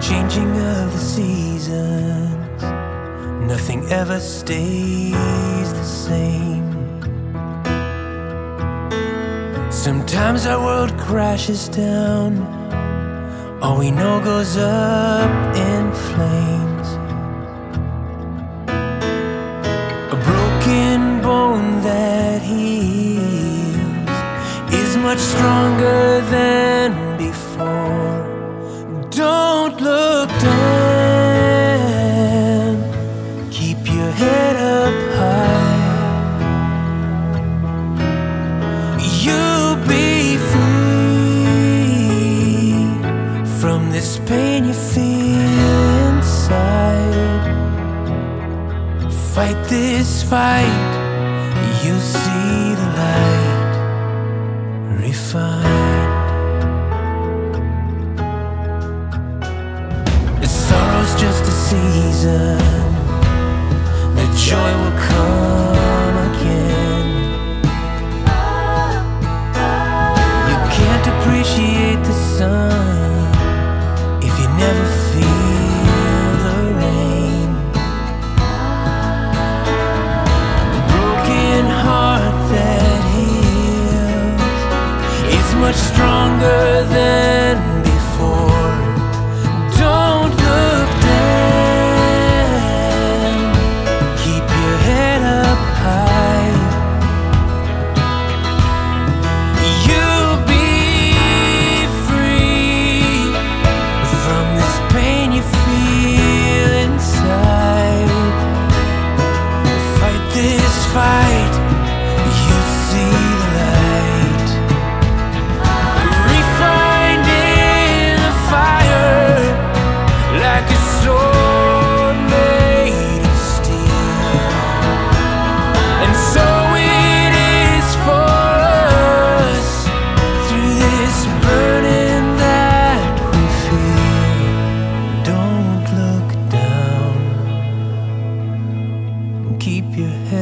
changing of the seasons. Nothing ever stays the same. Sometimes our world crashes down, all we know goes up in flames. A broken bone that heals is much stronger than. Head up high. You'll be free from this pain you feel inside. Fight this fight, you'll see the light refined. Sorrow's just a season, joy will come again. You can't appreciate the sun if you never feel the rain. A broken heart that heals is much stronger than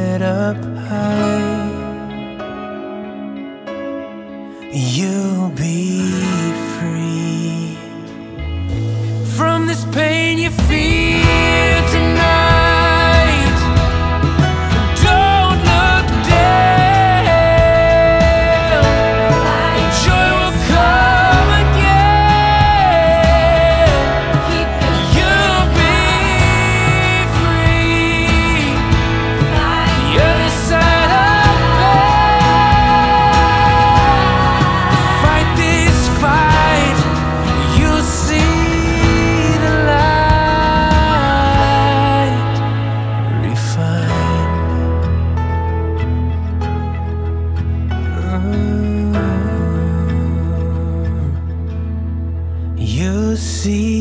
head up high. You'll be You see